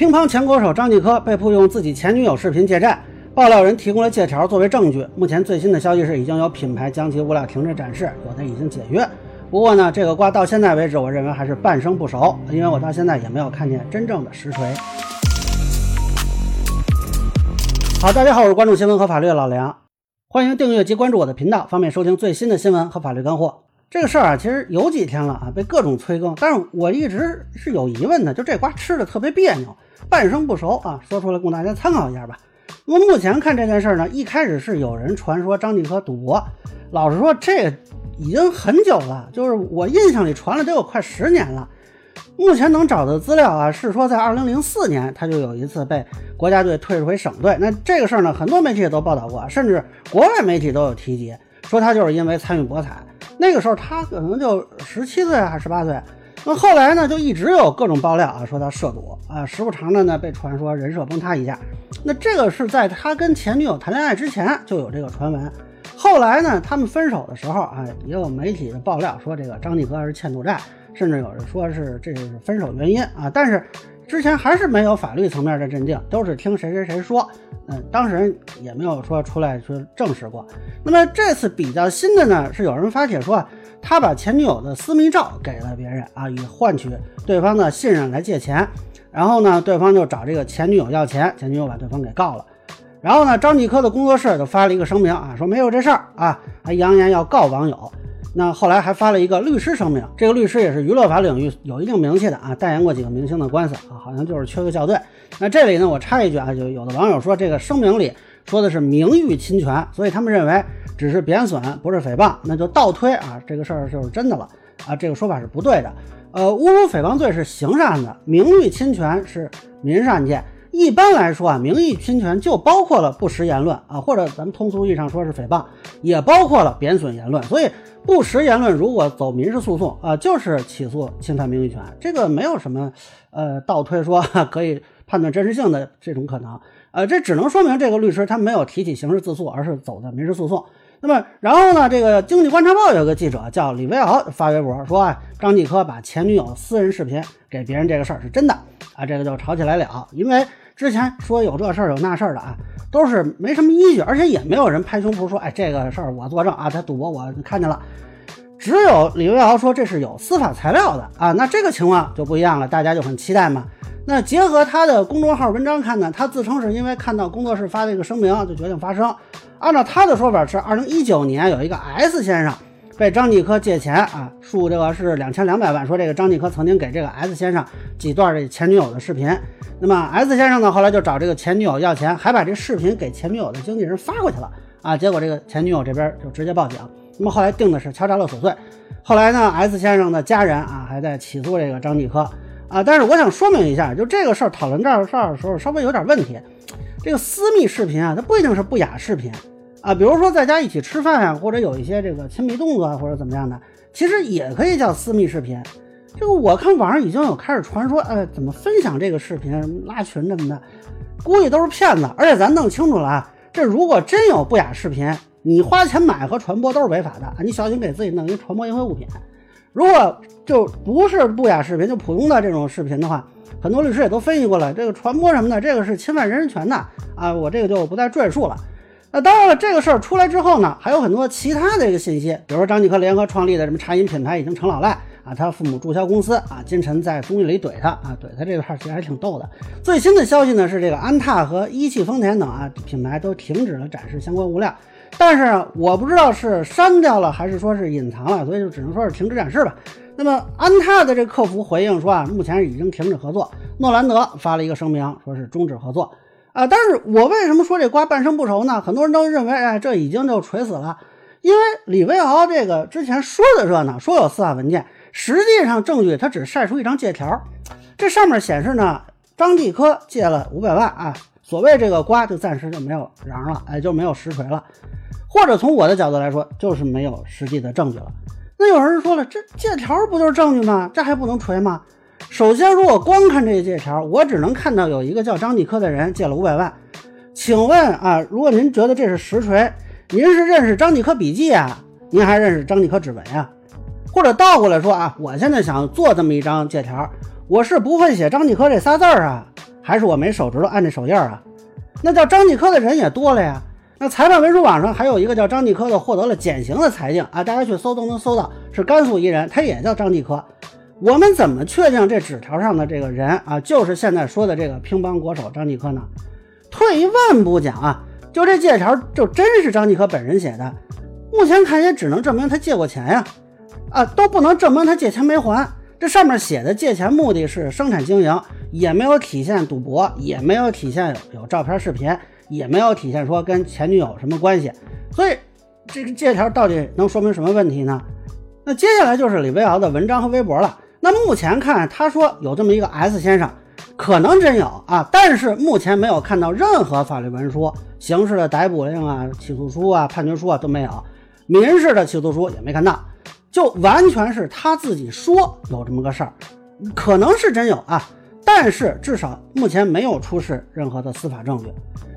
乒乓前国手张继科被迫用自己前女友视频借债，爆料人提供了借条作为证据。目前最新的消息是，已经有品牌将其物料停止展示，有的已经解约。不过呢，这个瓜到现在为止，我认为还是半生不熟，因为我到现在也没有看见真正的实锤。好，大家好，我是关注新闻和法律的老梁，欢迎订阅及关注我的频道，方便收听最新的新闻和法律干货。这个事儿啊，其实有几天了啊，被各种催更，但是我一直是有疑问的，就这瓜吃的特别别扭，半生不熟啊，说出来供大家参考一下吧。那么目前看这件事儿呢，一开始是有人传说张继科赌博，老实说这已经很久了，就是我印象里传了得有快十年了。目前能找的资料啊，是说在二零零四年他就有一次被国家队退回省队，那这个事儿呢，很多媒体也都报道过，甚至国外媒体都有提及，说他就是因为参与博彩。那个时候他可能就十七岁还是十八岁，那后来呢就一直有各种爆料啊，说他涉赌啊，时不常的呢被传说人设崩塌一下。那这个是在他跟前女友谈恋爱之前就有这个传闻，后来呢他们分手的时候啊，也有媒体的爆料说这个张继科是欠赌债，甚至有人说是这是分手原因啊，但是。之前还是没有法律层面的认定，都是听谁谁谁说，嗯，当事人也没有说出来说证实过。那么这次比较新的呢，是有人发帖说他把前女友的私密照给了别人啊，以换取对方的信任来借钱，然后呢，对方就找这个前女友要钱，前女友把对方给告了，然后呢，张继科的工作室就发了一个声明啊，说没有这事儿啊，还扬言要告网友。那后来还发了一个律师声明，这个律师也是娱乐法领域有一定名气的啊，代言过几个明星的官司啊，好像就是缺个校对。那这里呢，我插一句啊，就有的网友说这个声明里说的是名誉侵权，所以他们认为只是贬损，不是诽谤，那就倒推啊，这个事儿就是真的了啊，这个说法是不对的。呃，侮辱诽谤罪是刑事案子，名誉侵权是民事案件。一般来说啊，名誉侵权就包括了不实言论啊，或者咱们通俗意义上说是诽谤，也包括了贬损言论。所以不实言论如果走民事诉讼啊，就是起诉侵犯名誉权，这个没有什么呃倒推说可以判断真实性的这种可能。呃，这只能说明这个律师他没有提起刑事自诉，而是走的民事诉讼。那么然后呢，这个经济观察报有个记者叫李维敖发微博说啊，张继科把前女友私人视频给别人这个事儿是真的啊，这个就吵起来了，因为。之前说有这事儿有那事儿的啊，都是没什么依据，而且也没有人拍胸脯说，哎，这个事儿我作证啊，他赌博我看见了。只有李维敖说这是有司法材料的啊，那这个情况就不一样了，大家就很期待嘛。那结合他的公众号文章看呢，他自称是因为看到工作室发的一个声明，就决定发声。按照他的说法是，二零一九年有一个 S 先生。被张继科借钱啊，数这个是两千两百万。说这个张继科曾经给这个 S 先生几段这前女友的视频。那么 S 先生呢，后来就找这个前女友要钱，还把这视频给前女友的经纪人发过去了啊。结果这个前女友这边就直接报警。那么后来定的是敲诈勒索罪。后来呢，S 先生的家人啊还在起诉这个张继科啊。但是我想说明一下，就这个事儿讨论这事儿的时候稍微有点问题。这个私密视频啊，它不一定是不雅视频。啊，比如说在家一起吃饭啊，或者有一些这个亲密动作啊，或者怎么样的，其实也可以叫私密视频。这个我看网上已经有开始传说，呃，怎么分享这个视频、拉群什么的，估计都是骗子。而且咱弄清楚了啊，这如果真有不雅视频，你花钱买和传播都是违法的啊，你小心给自己弄一传播淫秽物品。如果就不是不雅视频，就普通的这种视频的话，很多律师也都分析过了，这个传播什么的，这个是侵犯人身权的啊，我这个就不再赘述了。那当然了，这个事儿出来之后呢，还有很多其他的一个信息，比如说张继科联合创立的什么茶饮品牌已经成老赖啊，他父母注销公司啊，金晨在综艺里怼他啊，怼他这个事其实还挺逗的。最新的消息呢是这个安踏和一汽丰田等啊品牌都停止了展示相关物料，但是我不知道是删掉了还是说是隐藏了，所以就只能说是停止展示吧。那么安踏的这客服回应说啊，目前已经停止合作。诺兰德发了一个声明，说是终止合作。啊！但是我为什么说这瓜半生不熟呢？很多人都认为，哎，这已经就锤死了。因为李维敖这个之前说的热闹，说有司法文件，实际上证据他只晒出一张借条，这上面显示呢，张继科借了五百万啊。所谓这个瓜就暂时就没有瓤了，哎，就没有实锤了。或者从我的角度来说，就是没有实际的证据了。那有人说了，这借条不就是证据吗？这还不能锤吗？首先，如果光看这借条，我只能看到有一个叫张继科的人借了五百万。请问啊，如果您觉得这是实锤，您是认识张继科笔记啊，您还认识张继科指纹呀？或者倒过来说啊，我现在想做这么一张借条，我是不会写张继科这仨字儿啊，还是我没手指头按这手印啊？那叫张继科的人也多了呀。那裁判文书网上还有一个叫张继科的，获得了减刑的裁定啊，大家去搜都能搜到，是甘肃一人，他也叫张继科。我们怎么确定这纸条上的这个人啊，就是现在说的这个乒乓国手张继科呢？退一万步讲啊，就这借条就真是张继科本人写的，目前看也只能证明他借过钱呀，啊，都不能证明他借钱没还。这上面写的借钱目的是生产经营，也没有体现赌博，也没有体现有有照片视频，也没有体现说跟前女友什么关系。所以这个借条到底能说明什么问题呢？那接下来就是李维敖的文章和微博了。那目前看，他说有这么一个 S 先生，可能真有啊，但是目前没有看到任何法律文书、刑事的逮捕令啊、起诉书啊、判决书啊都没有，民事的起诉书也没看到。就完全是他自己说有这么个事儿，可能是真有啊，但是至少目前没有出示任何的司法证据。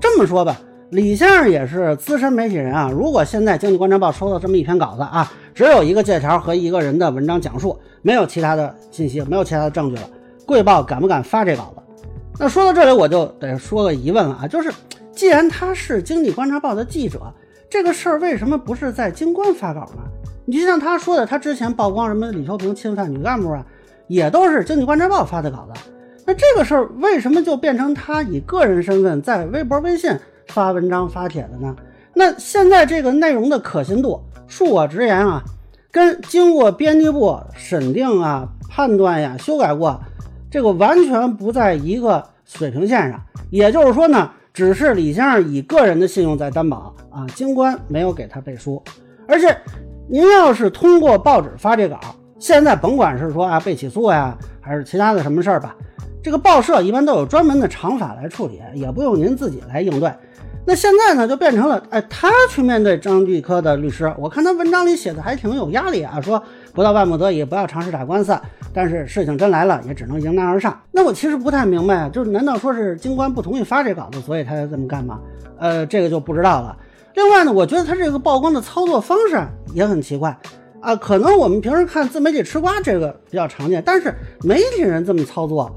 这么说吧，李先生也是资深媒体人啊。如果现在《经济观察报》收到这么一篇稿子啊，只有一个借条和一个人的文章讲述，没有其他的信息，没有其他的证据了，贵报敢不敢发这稿子？那说到这里，我就得说个疑问了啊，就是既然他是《经济观察报》的记者，这个事儿为什么不是在京官发稿呢？你就像他说的，他之前曝光什么李秋平侵犯女干部啊，也都是《经济观察报》发的稿子。那这个事儿为什么就变成他以个人身份在微博、微信发文章、发帖的呢？那现在这个内容的可信度，恕我直言啊，跟经过编辑部审定啊、判断呀、修改过，这个完全不在一个水平线上。也就是说呢，只是李先生以个人的信用在担保啊，京官没有给他背书，而且。您要是通过报纸发这稿，现在甭管是说啊被起诉呀，还是其他的什么事儿吧，这个报社一般都有专门的长法来处理，也不用您自己来应对。那现在呢，就变成了哎，他去面对张继科的律师。我看他文章里写的还挺有压力啊，说不到万不得已不要尝试打官司，但是事情真来了也只能迎难而上。那我其实不太明白，就是难道说是京官不同意发这稿子，所以他才这么干吗？呃，这个就不知道了。另外呢，我觉得他这个曝光的操作方式也很奇怪啊。可能我们平时看自媒体吃瓜这个比较常见，但是媒体人这么操作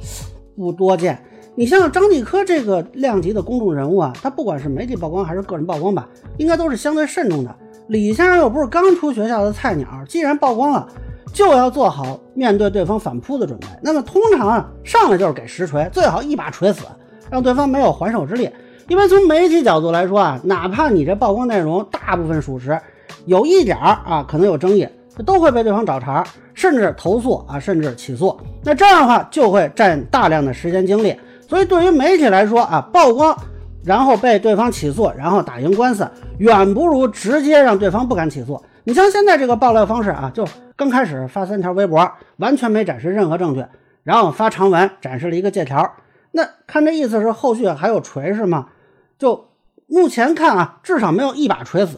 不多见。你像张继科这个量级的公众人物啊，他不管是媒体曝光还是个人曝光吧，应该都是相对慎重的。李先生又不是刚出学校的菜鸟，既然曝光了，就要做好面对对方反扑的准备。那么通常啊，上来就是给实锤，最好一把锤死，让对方没有还手之力。因为从媒体角度来说啊，哪怕你这曝光内容大部分属实，有一点儿啊可能有争议，都会被对方找茬，甚至投诉啊，甚至起诉。那这样的话就会占大量的时间精力。所以对于媒体来说啊，曝光然后被对方起诉，然后打赢官司，远不如直接让对方不敢起诉。你像现在这个爆料方式啊，就刚开始发三条微博，完全没展示任何证据，然后发长文展示了一个借条。那看这意思是后续还有锤是吗？就目前看啊，至少没有一把锤死。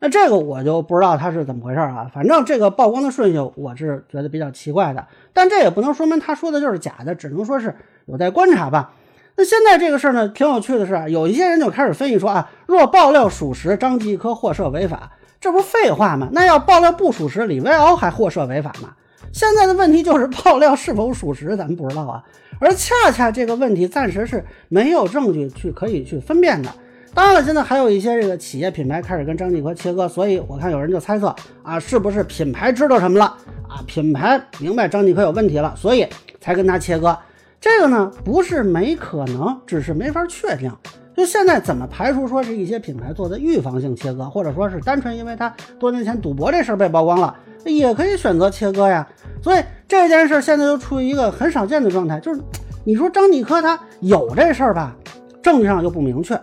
那这个我就不知道他是怎么回事啊。反正这个曝光的顺序我是觉得比较奇怪的，但这也不能说明他说的就是假的，只能说是有待观察吧。那现在这个事儿呢，挺有趣的是，有一些人就开始分析说啊，若爆料属实，张继科获赦违法，这不是废话吗？那要爆料不属实，李维敖还获赦违法吗？现在的问题就是爆料是否属实，咱们不知道啊。而恰恰这个问题暂时是没有证据去可以去分辨的。当然了，现在还有一些这个企业品牌开始跟张继科切割，所以我看有人就猜测啊，是不是品牌知道什么了啊？品牌明白张继科有问题了，所以才跟他切割。这个呢不是没可能，只是没法确定。就现在怎么排除说是一些品牌做的预防性切割，或者说是单纯因为他多年前赌博这事儿被曝光了？也可以选择切割呀，所以这件事现在就处于一个很少见的状态，就是你说张继科他有这事儿吧，证据上又不明确；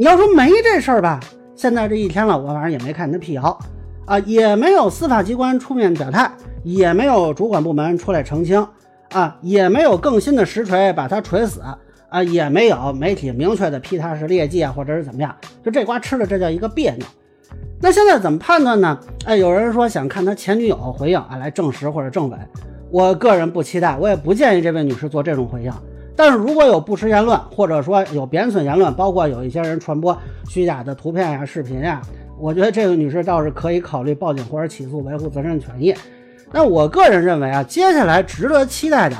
你要说没这事儿吧，现在这一天了，我反正也没看你的辟谣啊，也没有司法机关出面表态，也没有主管部门出来澄清啊，也没有更新的实锤把他锤死啊，也没有媒体明确的批他是劣迹啊，或者是怎么样，就这瓜吃的这叫一个别扭。那现在怎么判断呢？哎，有人说想看他前女友回应啊，来证实或者证伪。我个人不期待，我也不建议这位女士做这种回应。但是如果有不实言论，或者说有贬损言论，包括有一些人传播虚假的图片呀、视频呀，我觉得这个女士倒是可以考虑报警或者起诉，维护自身权益。那我个人认为啊，接下来值得期待的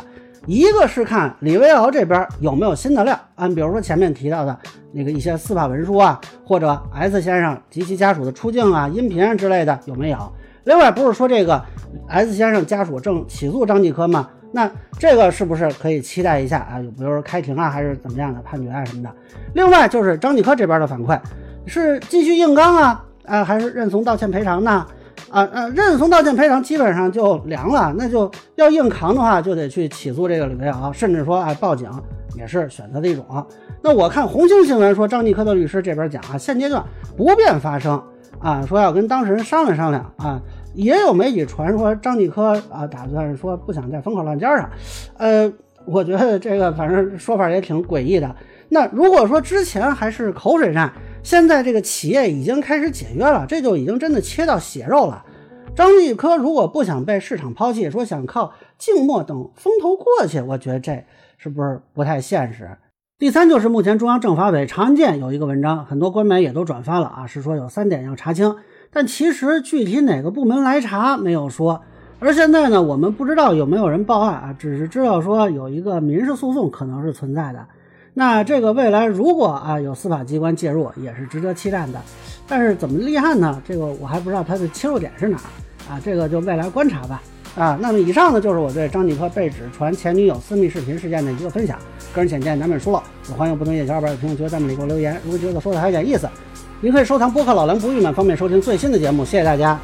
一个是看李维敖这边有没有新的料，啊，比如说前面提到的那个一些司法文书啊，或者 S 先生及其家属的出境啊、音频啊之类的有没有？另外不是说这个 S 先生家属正起诉张继科吗？那这个是不是可以期待一下啊？比如说开庭啊，还是怎么样的判决啊什么的？另外就是张继科这边的反馈，是继续硬刚啊，啊还是认怂道歉赔偿呢？啊呃，认怂道歉赔偿基本上就凉了，那就要硬扛的话，就得去起诉这个李维敖，甚至说哎报警也是选择的一种。那我看红星新闻说，张继科的律师这边讲啊，现阶段不便发声啊，说要跟当事人商量商量啊。也有媒体传说张继科啊，打算说不想在风口浪尖上。呃，我觉得这个反正说法也挺诡异的。那如果说之前还是口水战，现在这个企业已经开始解约了，这就已经真的切到血肉了。张继科如果不想被市场抛弃，说想靠静默等风头过去，我觉得这是不是不太现实？第三就是目前中央政法委常安健有一个文章，很多官媒也都转发了啊，是说有三点要查清。但其实具体哪个部门来查没有说，而现在呢，我们不知道有没有人报案啊，只是知道说有一个民事诉讼可能是存在的。那这个未来如果啊有司法机关介入，也是值得期待的。但是怎么立案呢？这个我还不知道它的切入点是哪啊，这个就未来观察吧。啊，那么以上呢就是我对张继科被指传前女友私密视频事件的一个分享，个人浅见难免疏漏，也欢迎不同意见小伙伴在评论区弹幕里给我留言。如果觉得说的还有点意思。您可以收藏播客《老梁不郁闷》，方便收听最新的节目。谢谢大家。